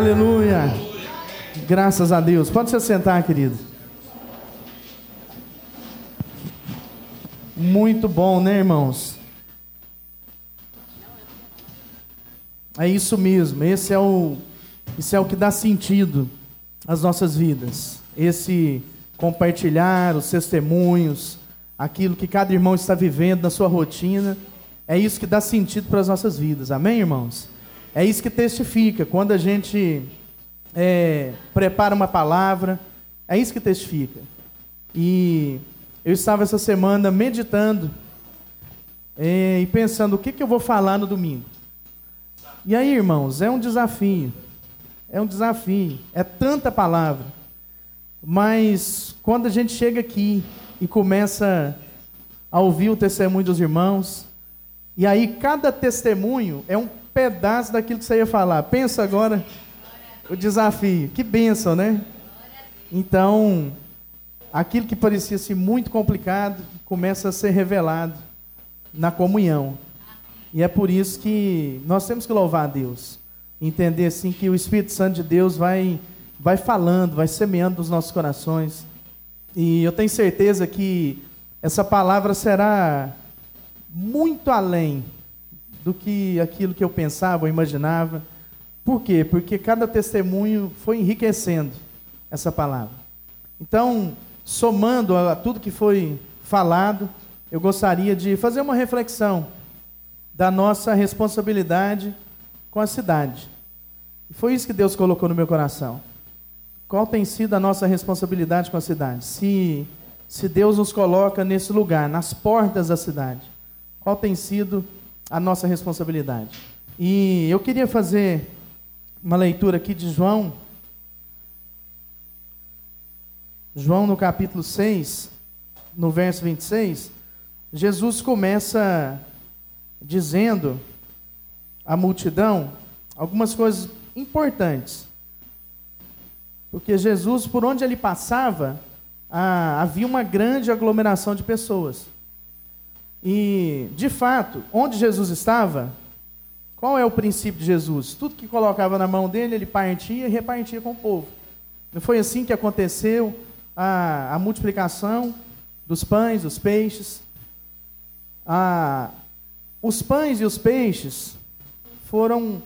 Aleluia. Graças a Deus. Pode se sentar, querido. Muito bom, né, irmãos? É isso mesmo. Esse é o, esse é o que dá sentido às nossas vidas. Esse compartilhar os testemunhos, aquilo que cada irmão está vivendo na sua rotina, é isso que dá sentido para as nossas vidas. Amém, irmãos? É isso que testifica. Quando a gente é, prepara uma palavra, é isso que testifica. E eu estava essa semana meditando é, e pensando o que, que eu vou falar no domingo. E aí, irmãos, é um desafio. É um desafio. É tanta palavra. Mas quando a gente chega aqui e começa a ouvir o testemunho dos irmãos, e aí cada testemunho é um pedaço daquilo que você ia falar. Pensa agora o desafio. Que bênção, né? Então, aquilo que parecia ser muito complicado começa a ser revelado na comunhão. E é por isso que nós temos que louvar a Deus. Entender assim que o Espírito Santo de Deus vai vai falando, vai semeando nos nossos corações. E eu tenho certeza que essa palavra será muito além do que aquilo que eu pensava ou imaginava. Por quê? Porque cada testemunho foi enriquecendo essa palavra. Então, somando a tudo que foi falado, eu gostaria de fazer uma reflexão da nossa responsabilidade com a cidade. Foi isso que Deus colocou no meu coração. Qual tem sido a nossa responsabilidade com a cidade? Se, se Deus nos coloca nesse lugar, nas portas da cidade, qual tem sido a nossa responsabilidade. E eu queria fazer uma leitura aqui de João. João no capítulo 6, no verso 26, Jesus começa dizendo à multidão algumas coisas importantes. Porque Jesus, por onde ele passava, ah, havia uma grande aglomeração de pessoas. E, de fato, onde Jesus estava, qual é o princípio de Jesus? Tudo que colocava na mão dele, ele partia e repartia com o povo. Não foi assim que aconteceu a, a multiplicação dos pães, dos peixes? A, os pães e os peixes foram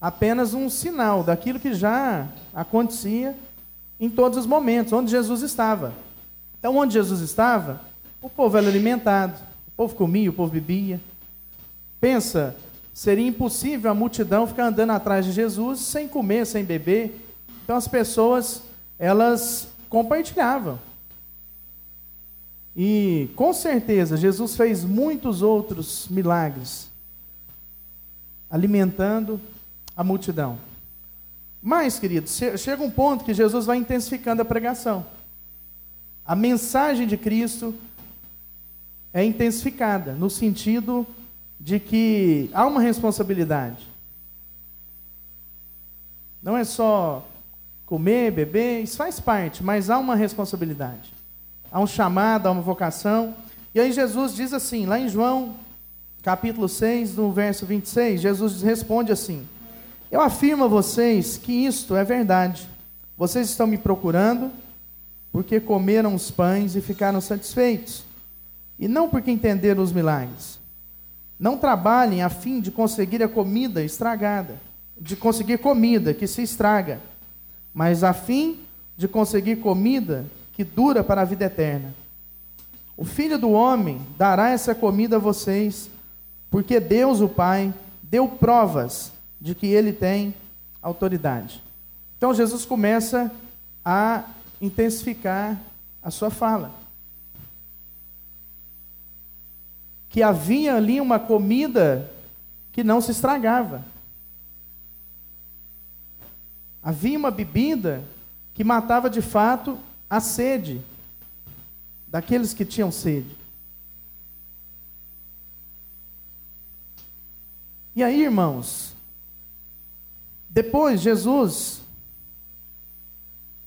apenas um sinal daquilo que já acontecia em todos os momentos, onde Jesus estava. Então, onde Jesus estava, o povo era alimentado, povo comia, o povo bebia. Pensa, seria impossível a multidão ficar andando atrás de Jesus sem comer, sem beber. Então as pessoas, elas compartilhavam. E com certeza Jesus fez muitos outros milagres, alimentando a multidão. Mas, queridos, chega um ponto que Jesus vai intensificando a pregação. A mensagem de Cristo é intensificada, no sentido de que há uma responsabilidade. Não é só comer, beber, isso faz parte, mas há uma responsabilidade. Há um chamado, há uma vocação. E aí Jesus diz assim, lá em João, capítulo 6, no verso 26, Jesus responde assim: Eu afirmo a vocês que isto é verdade. Vocês estão me procurando porque comeram os pães e ficaram satisfeitos e não porque entenderam os milagres. Não trabalhem a fim de conseguir a comida estragada, de conseguir comida que se estraga, mas a fim de conseguir comida que dura para a vida eterna. O Filho do Homem dará essa comida a vocês, porque Deus, o Pai, deu provas de que ele tem autoridade. Então Jesus começa a intensificar a sua fala. Que havia ali uma comida que não se estragava. Havia uma bebida que matava de fato a sede daqueles que tinham sede. E aí, irmãos, depois Jesus,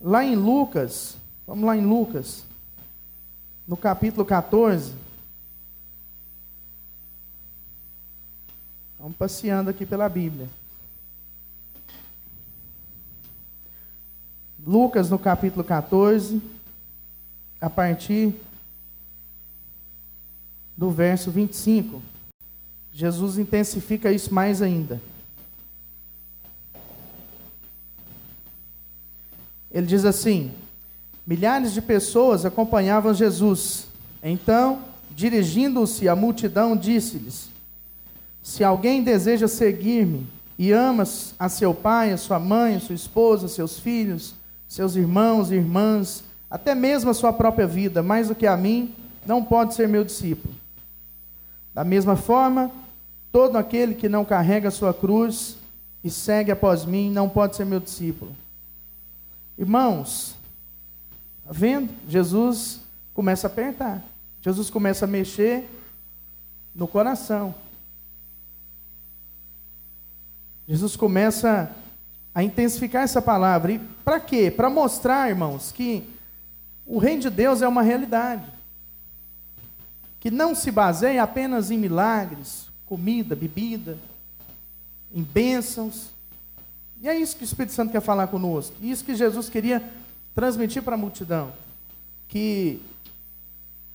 lá em Lucas, vamos lá em Lucas, no capítulo 14, Vamos passeando aqui pela Bíblia. Lucas no capítulo 14, a partir do verso 25. Jesus intensifica isso mais ainda. Ele diz assim: Milhares de pessoas acompanhavam Jesus. Então, dirigindo-se à multidão, disse-lhes: Se alguém deseja seguir-me e ama a seu pai, a sua mãe, a sua esposa, seus filhos, seus irmãos e irmãs, até mesmo a sua própria vida, mais do que a mim, não pode ser meu discípulo. Da mesma forma, todo aquele que não carrega a sua cruz e segue após mim não pode ser meu discípulo. Irmãos, Está vendo? Jesus começa a apertar. Jesus começa a mexer no coração. Jesus começa a intensificar essa palavra. E para quê? Para mostrar, irmãos, que o reino de Deus é uma realidade. Que não se baseia apenas em milagres, comida, bebida, em bênçãos. E é isso que o Espírito Santo quer falar conosco. Isso que Jesus queria transmitir para a multidão que,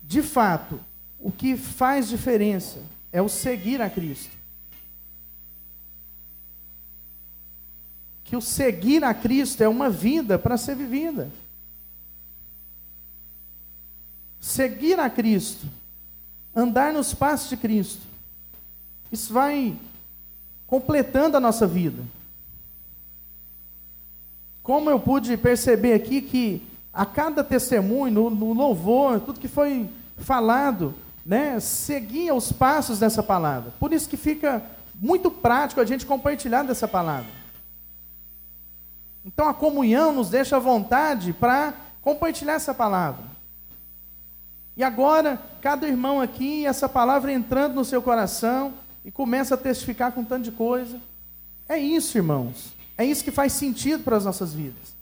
de fato, o que faz diferença é o seguir a Cristo. Que o seguir a Cristo é uma vida para ser vivida. Seguir a Cristo, andar nos passos de Cristo, isso vai completando a nossa vida. Como eu pude perceber aqui que a cada testemunho, no, louvor, tudo que foi falado, né, seguia os passos dessa palavra. Por isso que fica muito prático a gente compartilhar dessa palavra. Então a comunhão nos deixa à vontade para compartilhar essa palavra. E agora, cada irmão aqui, essa palavra entrando no seu coração e começa a testificar com tanto de coisa. É isso, irmãos. É isso que faz sentido para as nossas vidas.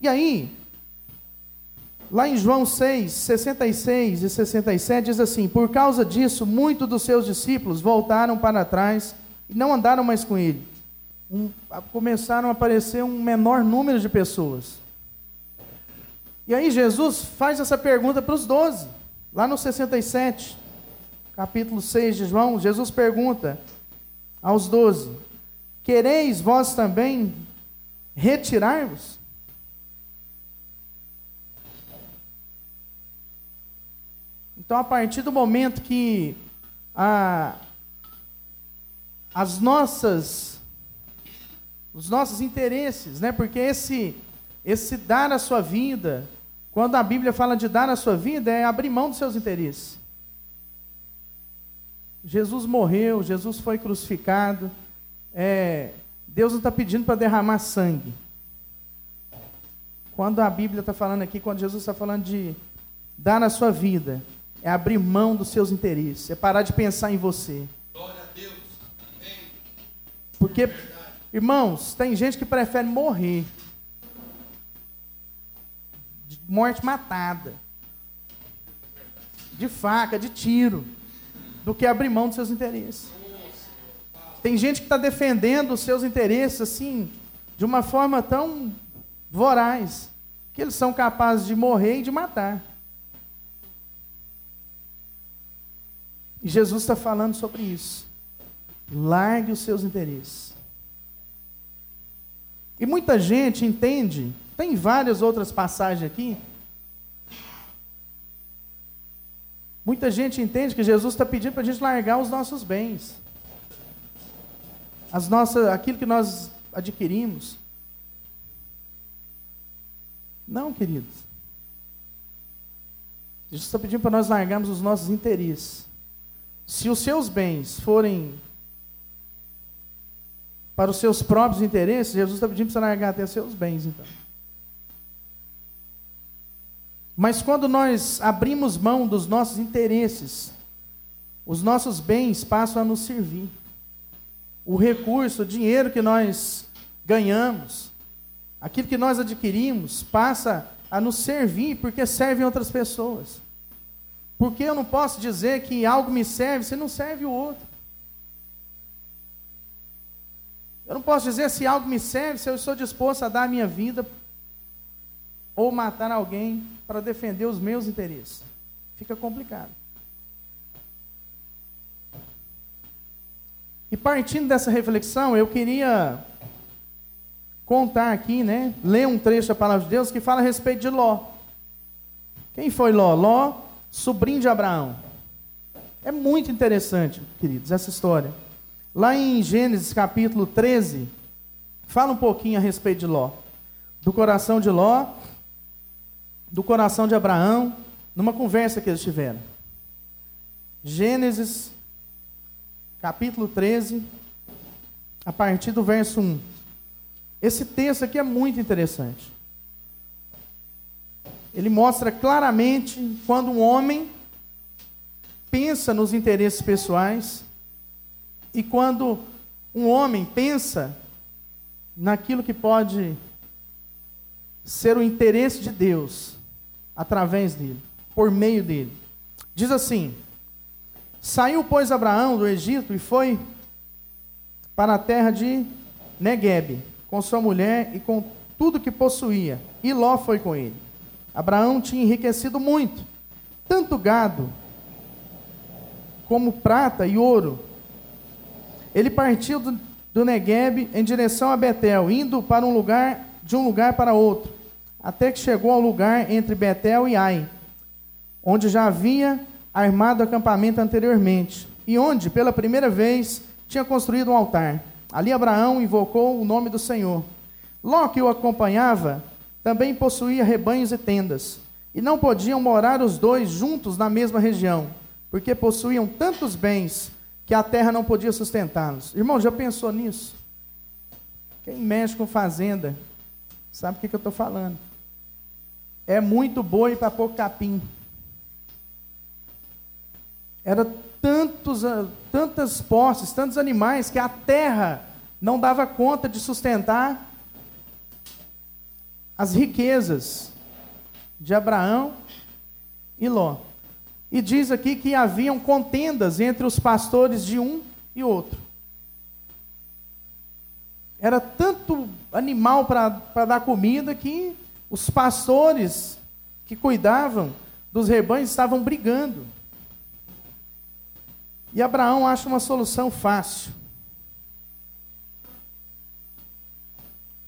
E aí, lá em João 6, 66 e 67, diz assim: Por causa disso, muitos dos seus discípulos voltaram para trás e não andaram mais com ele. Um, começaram a aparecer um menor número de pessoas. E aí Jesus faz essa pergunta para os doze, lá no 67, capítulo 6 de João, Jesus pergunta aos doze: Quereis vós também retirar-vos? Então, a partir do momento que a, as nossas, os nossos interesses, né? Porque esse, esse dar a sua vida, quando a Bíblia fala de dar a sua vida, é abrir mão dos seus interesses. Jesus morreu, Jesus foi crucificado é, Deus não está pedindo para derramar sangue. Quando a Bíblia está falando aqui, quando Jesus está falando de dar na sua vida, é abrir mão dos seus interesses, é parar de pensar em você. Glória a Deus. Amém. Porque, irmãos, tem gente que prefere morrer. De morte matada. De faca, de tiro. Do que abrir mão dos seus interesses. Tem gente que está defendendo os seus interesses assim, de uma forma tão voraz, que eles são capazes de morrer e de matar. E Jesus está falando sobre isso. Largue os seus interesses. E muita gente entende, tem várias outras passagens aqui. Muita gente entende que Jesus está pedindo para a gente largar os nossos bens as nossas, aquilo que nós adquirimos. Não, queridos. Jesus está pedindo para nós largarmos os nossos interesses. Se os seus bens forem para os seus próprios interesses, Jesus está pedindo para você largar até seus bens, então. Mas quando nós abrimos mão dos nossos interesses, os nossos bens passam a nos servir o recurso, o dinheiro que nós ganhamos, aquilo que nós adquirimos, passa a nos servir porque servem outras pessoas. Porque eu não posso dizer que algo me serve se não serve o outro. Eu não posso dizer se algo me serve, se eu estou disposto a dar a minha vida ou matar alguém para defender os meus interesses. Fica complicado. E partindo dessa reflexão, eu queria contar aqui, né, ler um trecho da palavra de Deus que fala a respeito de Ló. Quem foi Ló? Ló, sobrinho de Abraão. É muito interessante, queridos, essa história. Lá em Gênesis capítulo 13, fala um pouquinho a respeito de Ló. Do coração de Ló, do coração de Abraão, numa conversa que eles tiveram. Gênesis capítulo 13, a partir do verso 1. Esse texto aqui é muito interessante. Ele mostra claramente quando um homem pensa nos interesses pessoais e quando um homem pensa naquilo que pode ser o interesse de Deus através dele, por meio dele. Diz assim: Saiu, pois, Abraão do Egito e foi para a terra de Negueb, com sua mulher e com tudo que possuía, e Ló foi com ele. Abraão tinha enriquecido muito, tanto gado como prata e ouro. Ele partiu do, do Negueb em direção a Betel, indo para um lugar de um lugar para outro, até que chegou ao lugar entre Betel e Ai, onde já havia armado acampamento anteriormente, e onde, pela primeira vez, tinha construído um altar. Ali Abraão invocou o nome do Senhor. Ló, que o acompanhava, também possuía rebanhos e tendas, e não podiam morar os dois juntos na mesma região, porque possuíam tantos bens que a terra não podia sustentá-los. Irmão, já pensou nisso? Quem mexe com fazenda sabe o que, eu estou falando. É muito boi para pouco capim. Era tantos, ah, tantas posses, tantos animais que a terra não dava conta de sustentar as riquezas de Abraão e Ló. E diz aqui que haviam contendas entre os pastores de um e outro. Era tanto animal para dar comida que os pastores que cuidavam dos rebanhos estavam brigando. E Abraão acha uma solução fácil.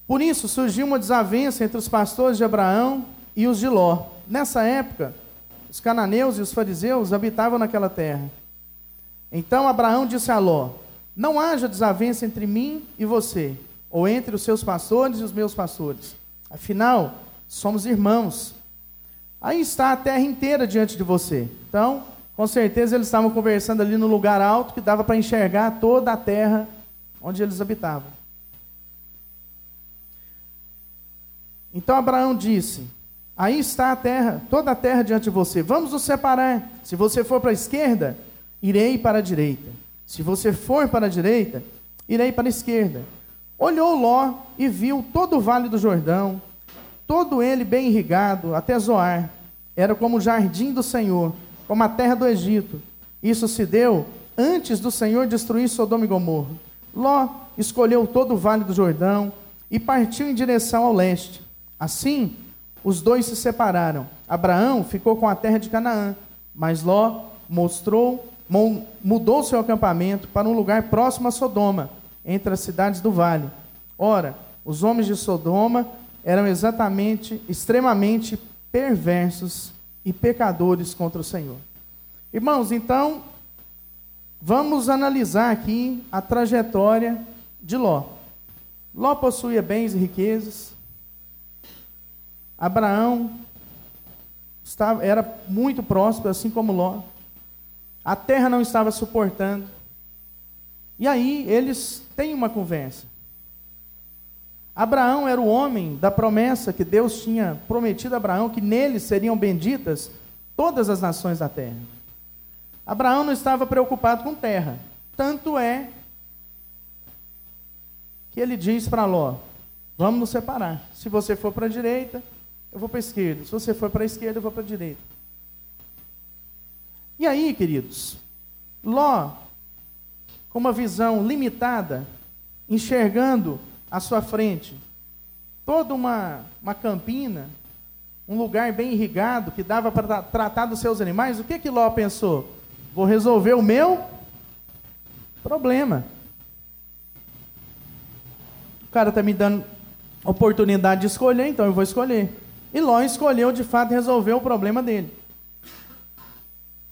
Por isso surgiu uma desavença entre os pastores de Abraão e os de Ló. Nessa época, os cananeus e os fariseus habitavam naquela terra. Então Abraão disse a Ló: Não haja desavença entre mim e você, ou entre os seus pastores e os meus pastores. Afinal, somos irmãos. Aí está a terra inteira diante de você. Então, com certeza eles estavam conversando ali no lugar alto que dava para enxergar toda a terra onde eles habitavam. Então Abraão disse: Aí está a terra, toda a terra diante de você. Vamos nos separar. Se você for para a esquerda, irei para a direita. Se você for para a direita, irei para a esquerda. Olhou Ló e viu todo o vale do Jordão, todo ele bem irrigado, até Zoar. Era como o jardim do Senhor como a terra do Egito. Isso se deu antes do Senhor destruir Sodoma e Gomorra. Ló escolheu todo o vale do Jordão e partiu em direção ao leste. Assim, os dois se separaram. Abraão ficou com a terra de Canaã, mas Ló mostrou, mudou seu acampamento para um lugar próximo a Sodoma, entre as cidades do vale. Ora, os homens de Sodoma eram exatamente, extremamente perversos e pecadores contra o Senhor. Irmãos, então, vamos analisar aqui a trajetória de Ló. Ló possuía bens e riquezas. Abraão estava, era muito próspero, assim como Ló. A terra não estava suportando. E aí eles têm uma conversa. Abraão era o homem da promessa que Deus tinha prometido a Abraão, que nele seriam benditas todas as nações da terra. Abraão não estava preocupado com terra. Tanto é que ele diz para Ló: Vamos nos separar. Se você for para a direita, eu vou para a esquerda. Se você for para a esquerda, eu vou para a direita. E aí, queridos, Ló, com uma visão limitada, enxergando à sua frente toda uma, uma campina, um lugar bem irrigado que dava para tratar dos seus animais, o que que Ló pensou? Vou resolver o meu problema. O cara está me dando oportunidade de escolher, então eu vou escolher. E Ló escolheu de fato resolver o problema dele.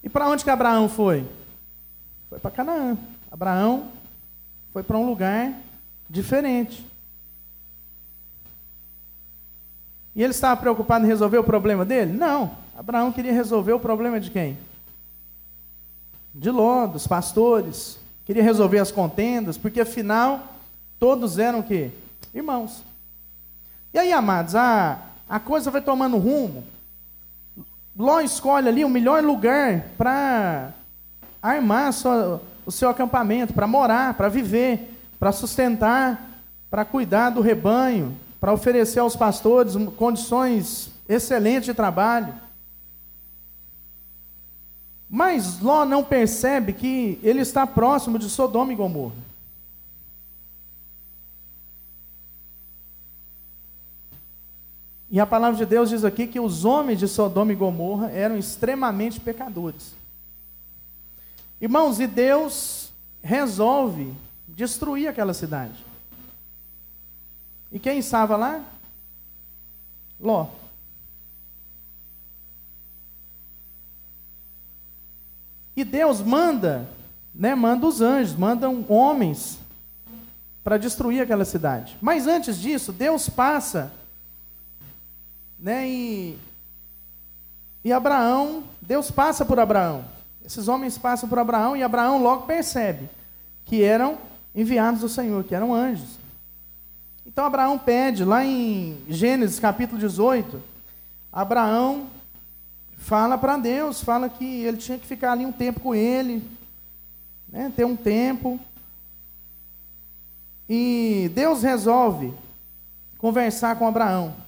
E para onde que Abraão foi? Foi para Canaã. Abraão foi para um lugar diferente. E ele estava preocupado em resolver o problema dele? Não. Abraão queria resolver o problema de quem? De Ló, dos pastores. Queria resolver as contendas, porque afinal todos eram o quê? Irmãos. E aí, amados, a, a coisa vai tomando rumo. Ló escolhe ali o melhor lugar para armar sua, o seu acampamento, para morar, para viver, para sustentar, para cuidar do rebanho, para oferecer aos pastores condições excelentes de trabalho. Mas Ló não percebe que ele está próximo de Sodoma e Gomorra. E a palavra de Deus diz aqui que os homens de Sodoma e Gomorra eram extremamente pecadores. Irmãos, e Deus resolve destruir aquela cidade. E quem estava lá? Ló. E Deus manda, né, manda os anjos, mandam homens para destruir aquela cidade. Mas antes disso, Deus passa né? E, e Abraão, Deus passa por Abraão. Esses homens passam por Abraão e Abraão logo percebe que eram enviados do Senhor, que eram anjos. Então Abraão pede, lá em Gênesis capítulo 18, Abraão fala para Deus, fala que ele tinha que ficar ali um tempo com ele, né, ter um tempo. E Deus resolve conversar com Abraão.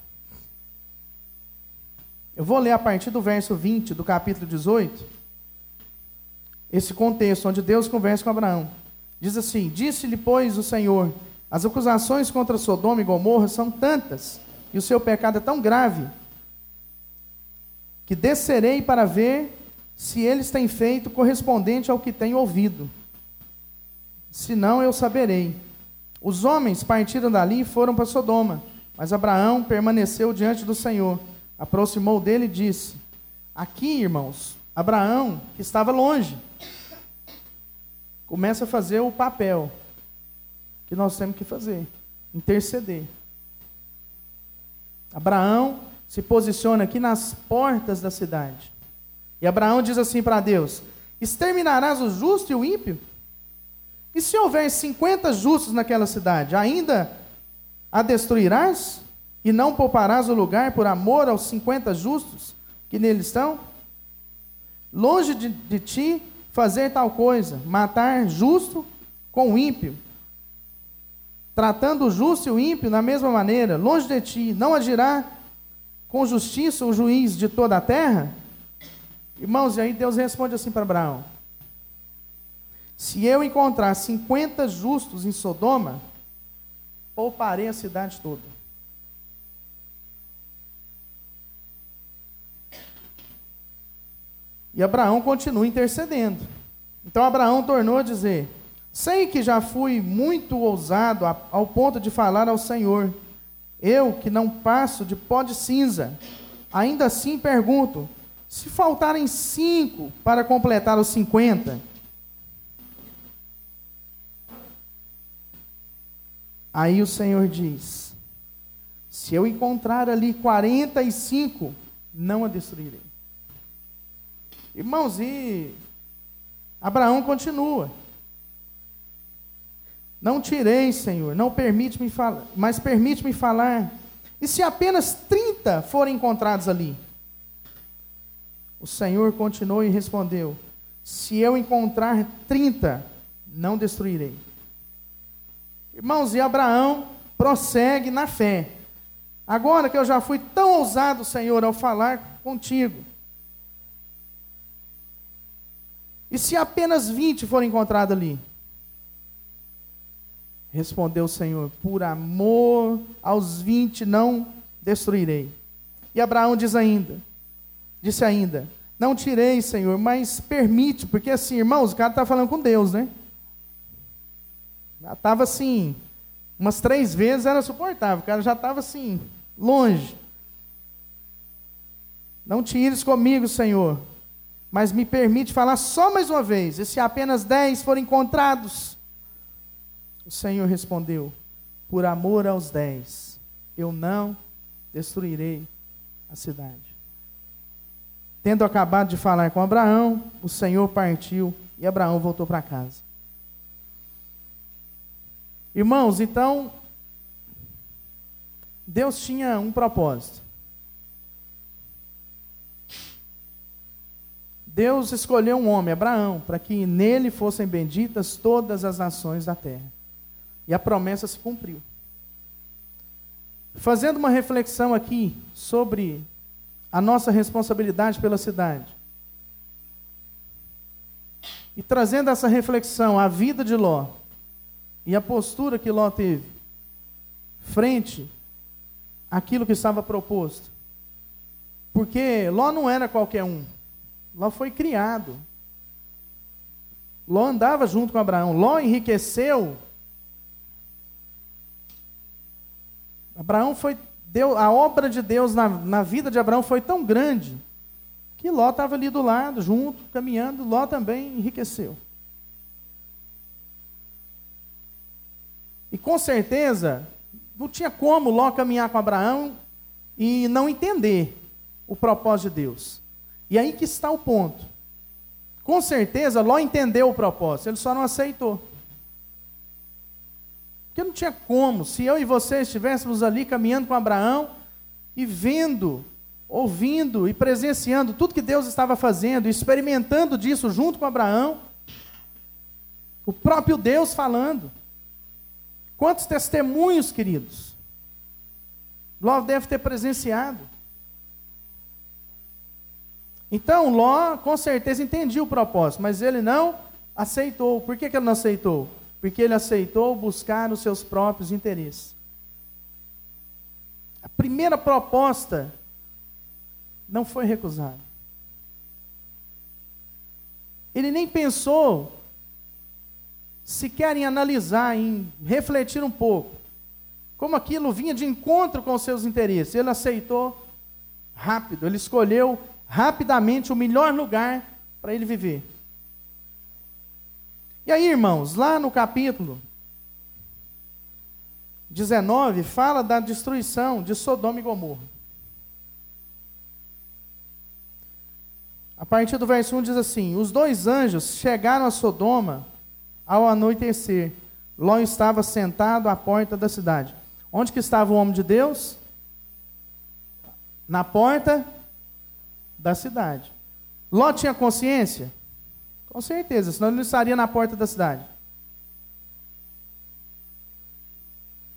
Eu vou ler a partir do verso 20 do capítulo 18, esse contexto onde Deus conversa com Abraão. Diz assim: Disse-lhe, pois, o Senhor: As acusações contra Sodoma e Gomorra são tantas, e o seu pecado é tão grave, que descerei para ver se eles têm feito correspondente ao que tenho ouvido. Senão eu saberei. Os homens partiram dali e foram para Sodoma, mas Abraão permaneceu diante do Senhor aproximou dele e disse: Aqui, irmãos, Abraão, que estava longe, começa a fazer o papel que nós temos que fazer interceder. Abraão se posiciona aqui nas portas da cidade. E Abraão diz assim para Deus: Exterminarás o justo e o ímpio? E se houver 50 justos naquela cidade, ainda a destruirás? E não pouparás o lugar por amor aos cinquenta justos que nele estão? Longe de, de ti fazer tal coisa, matar justo com ímpio, tratando o justo e o ímpio da mesma maneira, longe de ti, não agirá com justiça o juiz de toda a terra? Irmãos, e aí Deus responde assim para Abraão: Se eu encontrar 50 justos em Sodoma, pouparei a cidade toda. E Abraão continua intercedendo. Então Abraão tornou a dizer: Sei que já fui muito ousado ao ponto de falar ao Senhor. Eu, que não passo de pó de cinza, ainda assim pergunto: se faltarem cinco para completar os cinquenta, Aí o Senhor diz: Se eu encontrar ali quarenta e cinco, não a destruirei. Irmãos, e Abraão continua. Não tirei, Senhor, não permite-me falar, mas permite-me falar. E se apenas 30 forem encontrados ali? O Senhor continuou e respondeu: Se eu encontrar 30, não destruirei. Irmãos, e Abraão prossegue na fé. Agora que eu já fui tão ousado, Senhor, ao falar contigo, E se apenas 20 forem encontrados ali? Respondeu o Senhor: Por amor aos vinte não destruirei. E Abraão diz ainda, disse ainda: Não tirei, Senhor, mas permite, porque assim, irmãos, o cara está falando com Deus, né? Estava assim, umas três vezes era suportável, o cara já estava assim, longe. Não tires comigo, Senhor, mas me permite falar só mais uma vez. E se apenas dez forem encontrados? O Senhor respondeu: Por amor aos dez, eu não destruirei a cidade. Tendo acabado de falar com Abraão, o Senhor partiu e Abraão voltou para casa. Irmãos, então, Deus tinha um propósito. Deus escolheu um homem, Abraão, para que nele fossem benditas todas as nações da terra. E a promessa se cumpriu. Fazendo uma reflexão aqui sobre a nossa responsabilidade pela cidade. E trazendo essa reflexão à vida de Ló e a postura que Ló teve frente àquilo que estava proposto. Porque Ló não era qualquer um. Ló foi criado. Ló andava junto com Abraão. Ló enriqueceu. Abraão foi. Deu, a obra de Deus na, na vida de Abraão foi tão grande que Ló estava ali do lado, junto, caminhando. Ló também enriqueceu. E com certeza, não tinha como Ló caminhar com Abraão e não entender o propósito de Deus. E aí que está o ponto. Com certeza, Ló entendeu o propósito, ele só não aceitou. Porque não tinha como, se eu e você estivéssemos ali caminhando com Abraão e vendo, ouvindo e presenciando tudo que Deus estava fazendo, experimentando disso junto com Abraão, o próprio Deus falando. Quantos testemunhos, queridos? Ló deve ter presenciado. Então, Ló com certeza entendia o propósito, mas ele não aceitou. Por que, que ele não aceitou? Porque ele aceitou buscar os seus próprios interesses. A primeira proposta não foi recusada. Ele nem pensou sequer em analisar, em refletir um pouco, como aquilo vinha de encontro com os seus interesses. Ele aceitou rápido, ele escolheu rapidamente o melhor lugar para ele viver. E aí, irmãos, lá no capítulo 19, fala da destruição de Sodoma e Gomorra. A partir do verso 1 diz assim: Os dois anjos chegaram a Sodoma ao anoitecer. Ló estava sentado à porta da cidade. Onde que estava o homem de Deus? Na porta da cidade. Ló tinha consciência? Com certeza, senão ele não estaria na porta da cidade.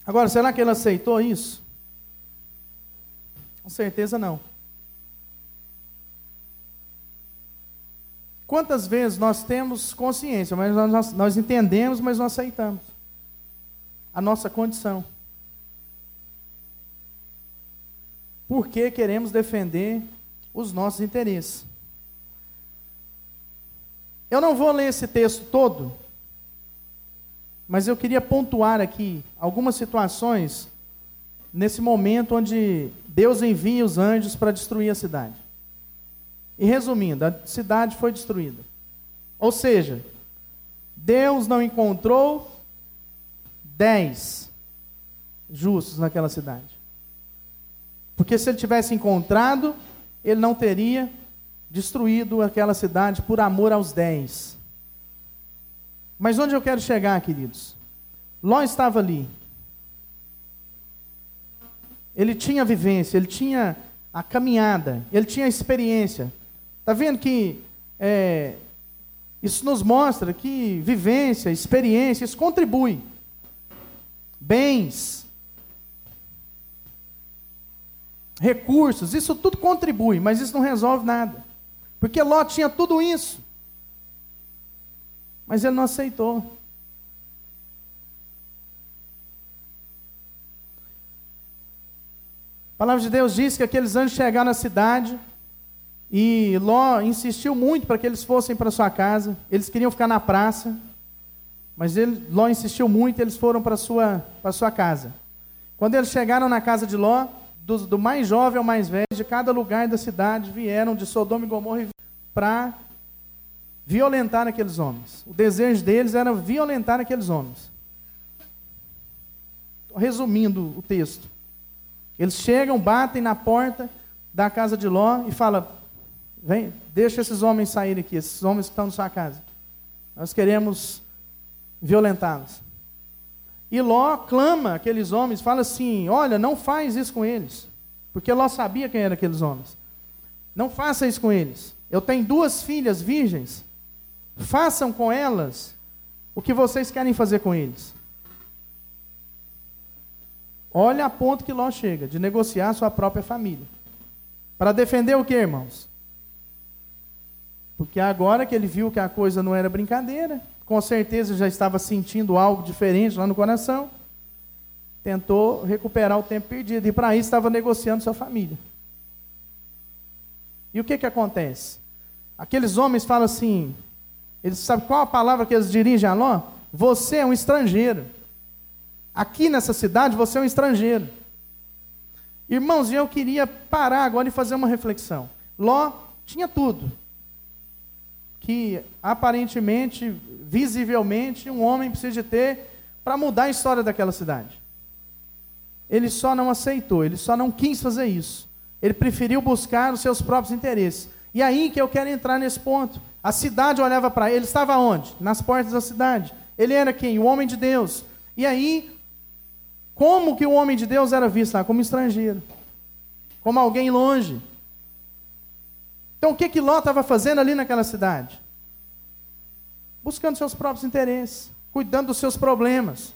Agora, será que ele aceitou isso? Com certeza não. Quantas vezes nós temos consciência, mas nós, nós entendemos, mas não aceitamos a nossa condição? Porque queremos defender os nossos interesses. Eu não vou ler esse texto todo, mas eu queria pontuar aqui algumas situações nesse momento onde Deus envia os anjos para destruir a cidade. E resumindo, a cidade foi destruída. Ou seja, Deus não encontrou dez justos naquela cidade. Porque se ele tivesse encontrado, ele não teria destruído aquela cidade por amor aos dez. Mas onde eu quero chegar, queridos? Ló estava ali. Ele tinha vivência, ele tinha a caminhada, ele tinha a experiência. Está vendo que é, isso nos mostra que vivência, experiência, isso contribui. Bens, recursos, isso tudo contribui, mas isso não resolve nada. Porque Ló tinha tudo isso. Mas ele não aceitou. A palavra de Deus diz que aqueles anjos chegaram na cidade e Ló insistiu muito para que eles fossem para sua casa. Eles queriam ficar na praça, mas ele, Ló insistiu muito e eles foram para sua, para sua casa. Quando eles chegaram na casa de Ló, do, do mais jovem ao mais velho, de cada lugar da cidade, vieram de Sodoma e Gomorra para violentar aqueles homens. O desejo deles era violentar aqueles homens. Resumindo o texto. Eles chegam, batem na porta da casa de Ló e falam: Vem, deixa esses homens saírem aqui, esses homens que estão na sua casa. Nós queremos violentá-los. E Ló clama aqueles homens, fala assim: Olha, não faz isso com eles. Porque Ló sabia quem eram aqueles homens. Não faça isso com eles. Eu tenho duas filhas virgens. Façam com elas o que vocês querem fazer com eles. Olha a ponto que Ló chega, de negociar sua própria família. Para defender o que, irmãos? Porque agora que ele viu que a coisa não era brincadeira, com certeza já estava sentindo algo diferente lá no coração, tentou recuperar o tempo perdido. E para isso estava negociando sua família. E o que, que acontece? Aqueles homens falam assim: eles sabem qual a palavra que eles dirigem a Ló? Você é um estrangeiro. Aqui nessa cidade você é um estrangeiro. Irmãos, eu queria parar agora e fazer uma reflexão. Ló tinha tudo que aparentemente, visivelmente, um homem precisa de ter para mudar a história daquela cidade. Ele só não aceitou, ele só não quis fazer isso. Ele preferiu buscar os seus próprios interesses. E aí que eu quero entrar nesse ponto. A cidade olhava para ele, ele estava onde? Nas portas da cidade. Ele era quem? O homem de Deus. E aí, como que o homem de Deus era visto lá? Como estrangeiro. Como alguém longe. Então o que que Ló estava fazendo ali naquela cidade? Buscando seus próprios interesses, cuidando dos seus problemas.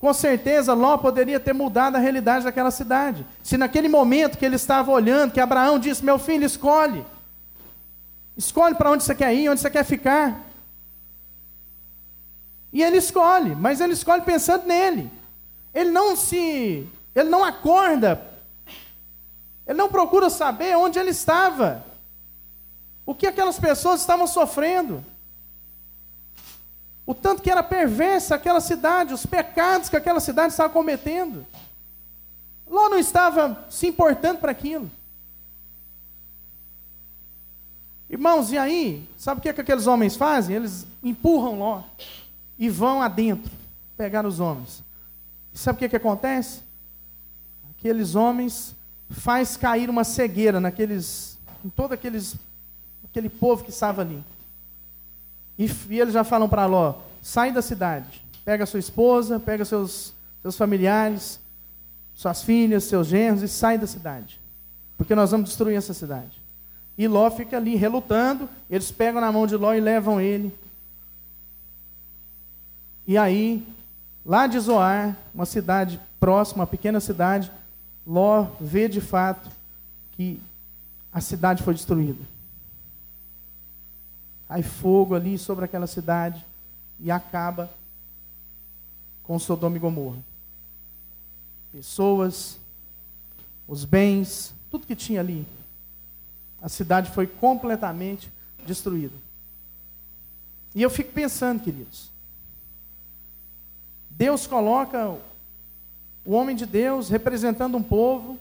Com certeza, Ló poderia ter mudado a realidade daquela cidade. Se naquele momento que ele estava olhando, que Abraão disse: Meu filho, escolhe. Escolhe para onde você quer ir, onde você quer ficar. E ele escolhe, mas ele escolhe pensando nele. Ele não se. Ele não acorda. Ele não procura saber onde ele estava. O que aquelas pessoas estavam sofrendo o tanto que era perversa aquela cidade, os pecados que aquela cidade estava cometendo. Ló não estava se importando para aquilo. Irmãos, e aí, sabe o que, é que aqueles homens fazem? Eles empurram Ló e vão adentro pegar os homens. E sabe o que, é que acontece? Aqueles homens faz cair uma cegueira naqueles, em todo aqueles, aquele povo que estava ali. E, e eles já falam para Ló: sai da cidade, pega sua esposa, pega seus, seus familiares, suas filhas, seus genros e sai da cidade. Porque nós vamos destruir essa cidade. E Ló fica ali relutando, eles pegam na mão de Ló e levam ele. E aí, lá de Zoar, uma cidade próxima, uma pequena cidade, Ló vê de fato que a cidade foi destruída cai fogo ali sobre aquela cidade e acaba com Sodoma e Gomorra. Pessoas, os bens, tudo que tinha ali. A cidade foi completamente destruída. E eu fico pensando, queridos. Deus coloca o homem de Deus representando um povo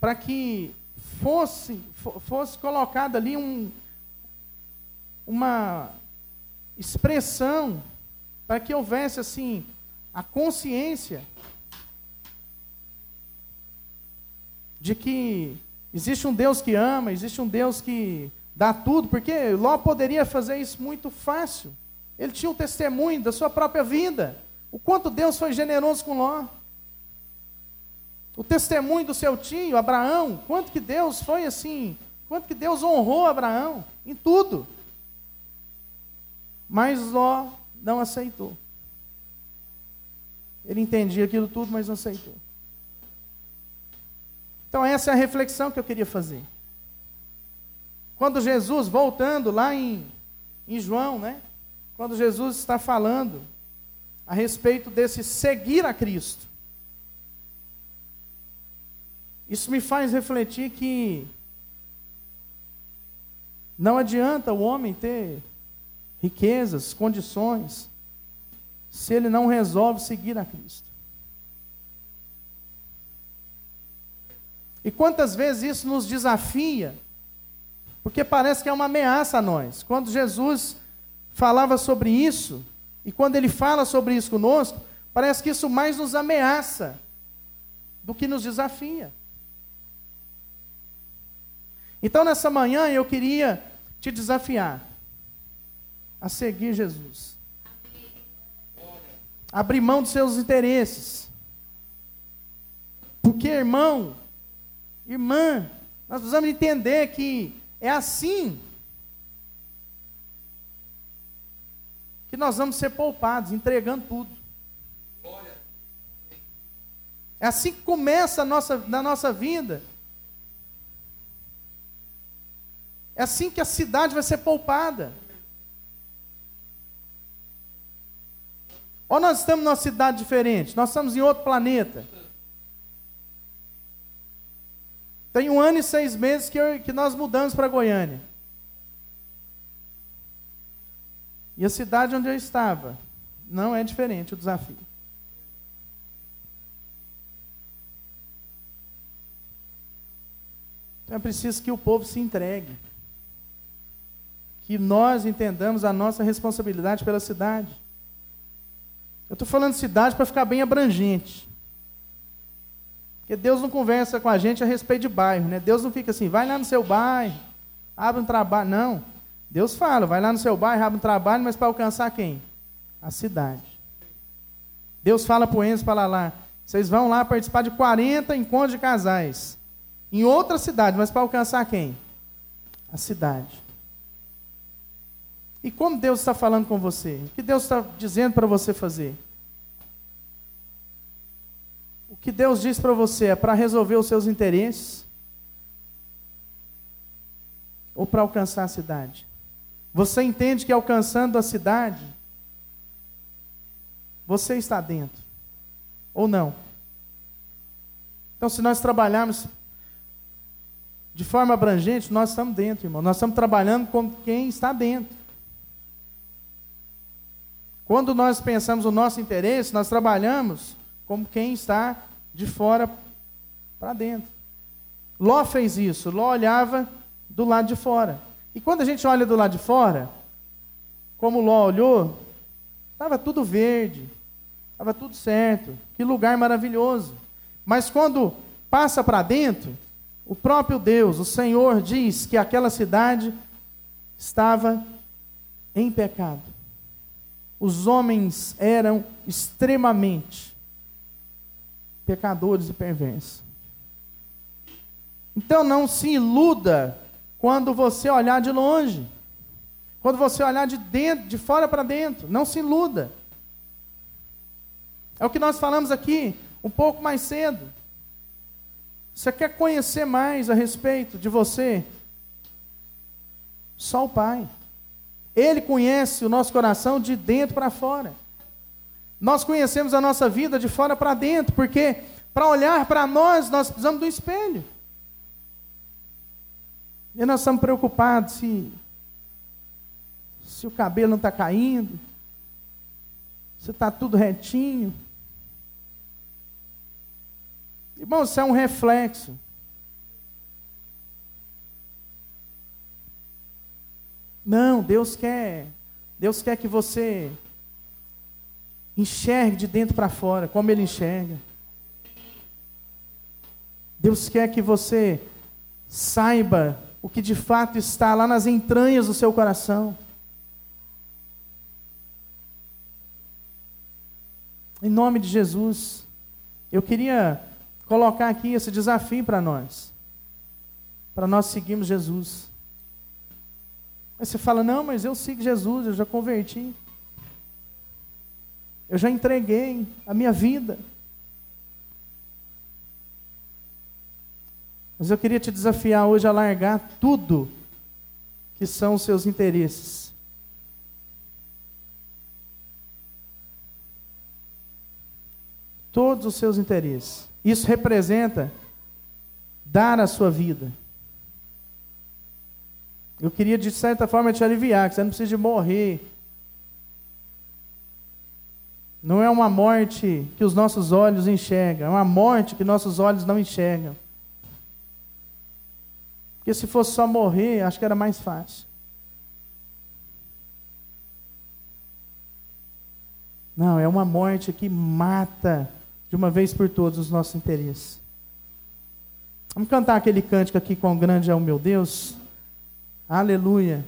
para que fosse, fosse colocada ali um, uma expressão para que houvesse assim a consciência de que existe um Deus que ama, existe um Deus que dá tudo, porque Ló poderia fazer isso muito fácil. Ele tinha um testemunho da sua própria vida. O quanto Deus foi generoso com Ló. O testemunho do seu tio, Abraão, quanto que Deus foi assim, quanto que Deus honrou Abraão em tudo. Mas Ló não aceitou. Ele entendia aquilo tudo, mas não aceitou. Então essa é a reflexão que eu queria fazer. Quando Jesus, voltando lá em, em João, né? Quando Jesus está falando a respeito desse seguir a Cristo. Isso me faz refletir que não adianta o homem ter riquezas, condições, se ele não resolve seguir a Cristo. E quantas vezes isso nos desafia, porque parece que é uma ameaça a nós. Quando Jesus falava sobre isso, e quando ele fala sobre isso conosco, parece que isso mais nos ameaça do que nos desafia. Então, nessa manhã, eu queria te desafiar a seguir Jesus. Abrir mão dos seus interesses. Porque, irmão, irmã, nós precisamos entender que é assim que nós vamos ser poupados, entregando tudo. É assim que começa a nossa, na nossa vida. É assim que a cidade vai ser poupada. Ou nós estamos numa cidade diferente, nós estamos em outro planeta. Tem um ano e seis meses que, eu, que nós mudamos para Goiânia. E a cidade onde eu estava não é diferente o desafio. Então é preciso que o povo se entregue que nós entendamos a nossa responsabilidade pela cidade. Eu estou falando cidade para ficar bem abrangente. Porque Deus não conversa com a gente a respeito de bairro, né? Deus não fica assim, vai lá no seu bairro, abre um trabalho. Não. Deus fala, vai lá no seu bairro, abre um trabalho, mas para alcançar quem? A cidade. Deus fala para o Enzo, para lá, vocês vão lá participar de 40 encontros de casais. Em outra cidade, mas para alcançar quem? A cidade. E como Deus está falando com você? O que Deus está dizendo para você fazer? O que Deus diz para você é para resolver os seus interesses? Ou para alcançar a cidade? Você entende que alcançando a cidade, você está dentro? Ou não? Então, se nós trabalharmos de forma abrangente, nós estamos dentro, irmão. Nós estamos trabalhando com quem está dentro. Quando nós pensamos o nosso interesse, nós trabalhamos como quem está de fora para dentro. Ló fez isso, Ló olhava do lado de fora. E quando a gente olha do lado de fora, como Ló olhou, estava tudo verde, estava tudo certo, que lugar maravilhoso. Mas quando passa para dentro, o próprio Deus, o Senhor, diz que aquela cidade estava em pecado os homens eram extremamente pecadores e perversos. Então não se iluda quando você olhar de longe. Quando você olhar de dentro, de fora para dentro, não se iluda. É o que nós falamos aqui um pouco mais cedo. Você quer conhecer mais a respeito de você? Só o Pai. Ele conhece o nosso coração de dentro para fora. Nós conhecemos a nossa vida de fora para dentro, porque para olhar para nós, nós precisamos do espelho. E nós estamos preocupados se, se o cabelo não está caindo, se está tudo retinho. Irmão, isso é um reflexo Não, Deus quer, Deus quer que você enxergue de dentro para fora, como Ele enxerga. Deus quer que você saiba o que de fato está lá nas entranhas do seu coração. Em nome de Jesus, eu queria colocar aqui esse desafio para nós, para nós seguirmos Jesus. Aí você fala: Não, mas eu sigo Jesus, eu já converti. Eu já entreguei a minha vida. Mas eu queria te desafiar hoje a largar tudo que são os seus interesses. todos os seus interesses. Isso representa dar a sua vida. Eu queria, de certa forma, te aliviar, que você não precisa de morrer. Não é uma morte que os nossos olhos enxergam, é uma morte que nossos olhos não enxergam. Porque se fosse só morrer, acho que era mais fácil. Não, é uma morte que mata de uma vez por todas os nossos interesses. Vamos cantar aquele cântico aqui, quão grande é o meu Deus. Aleluia.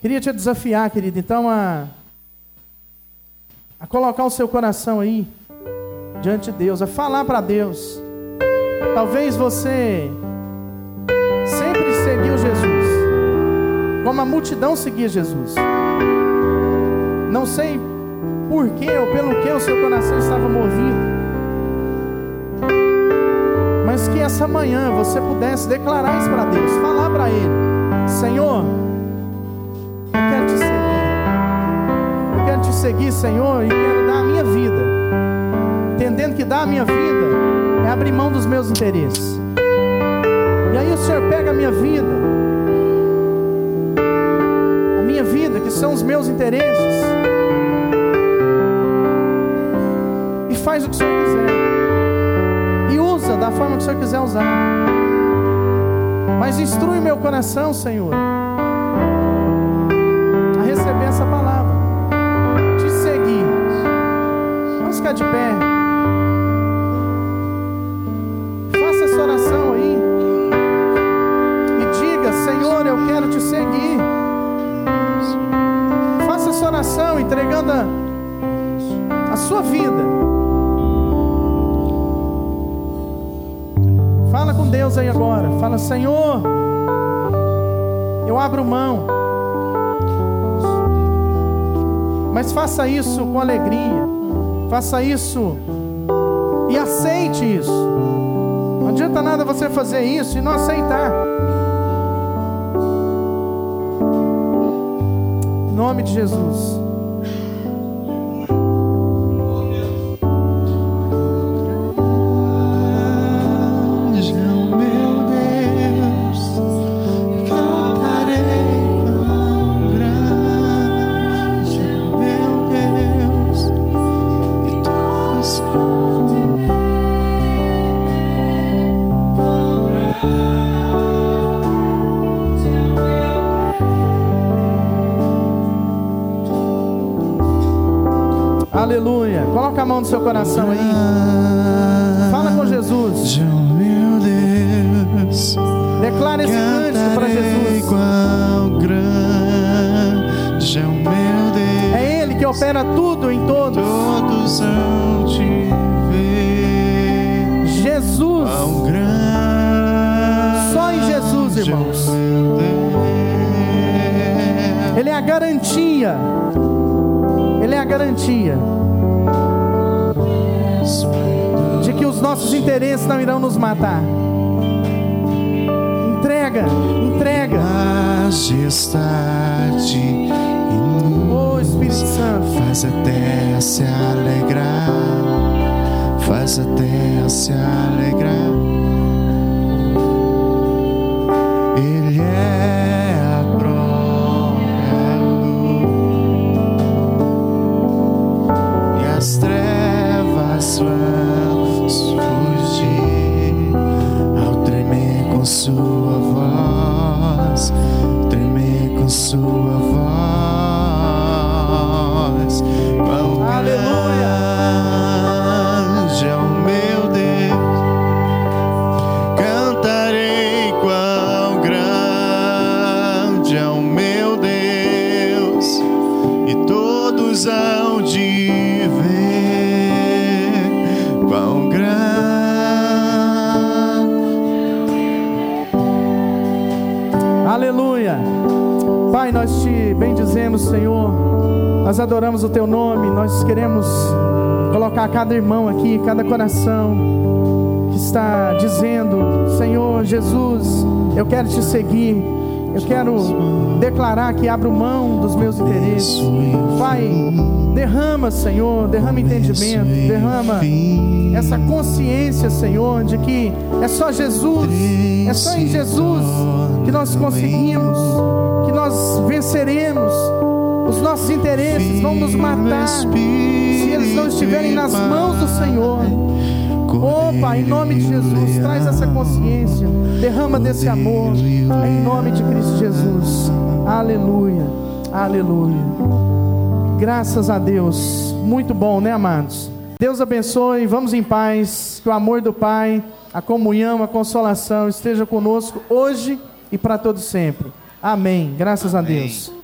Queria te desafiar, querido, então, a, a colocar o seu coração aí diante de Deus, a falar para Deus. Talvez você como a multidão seguia Jesus. Não sei por que ou pelo que o seu coração estava movido. Mas que essa manhã você pudesse declarar isso para Deus, falar para Ele: Senhor, eu quero te seguir. Eu quero te seguir, Senhor, e quero dar a minha vida. Entendendo que dar a minha vida é abrir mão dos meus interesses. E aí o Senhor pega a minha vida, são os meus interesses faz o que o Senhor quiser. E usa da forma que o Senhor quiser usar. Mas instrui meu coração, Senhor, a receber essa palavra. Te seguir. Vamos ficar de pé. Oração entregando a, a sua vida. Fala com Deus aí agora. Fala, Senhor, eu abro mão. Mas faça isso com alegria. Faça isso e aceite isso. Não adianta nada você fazer isso e não aceitar. Em nome de Jesus. Mão no seu coração aí. Fala com Jesus. Meu Deus. Declara esse cântico para Jesus. Grande é o meu Deus. É Ele que opera tudo em todos. Todos te ver. Jesus. Só em Jesus, irmãos. Ele é a garantia. Ele é a garantia os nossos interesses não irão nos matar. Entrega, entrega. Majestade oh, Espírito Santo. Faz a terra se alegrar. Faz a terra se alegrar. Hão de ver quão grande. Aleluia. Pai, nós te bendizemos, Senhor. Nós adoramos o teu nome. Nós queremos colocar cada irmão aqui, cada coração que está dizendo: Senhor Jesus, eu quero te seguir. Eu quero declarar que abro mão dos meus interesses. Pai, Derrama, Senhor, derrama entendimento, derrama essa consciência, Senhor, de que é só Jesus, é só em Jesus que nós conseguimos, que nós venceremos. Os nossos interesses vão nos matar se eles não estiverem nas mãos do Senhor. Opa, em nome de Jesus, traz essa consciência, derrama desse amor, em nome de Cristo Jesus. Aleluia, aleluia. Graças a Deus. Muito bom, né, amados? Deus abençoe. Vamos em paz. Que o amor do Pai, a comunhão, a consolação esteja conosco hoje e para todo sempre. Amém. Graças Amém. a Deus.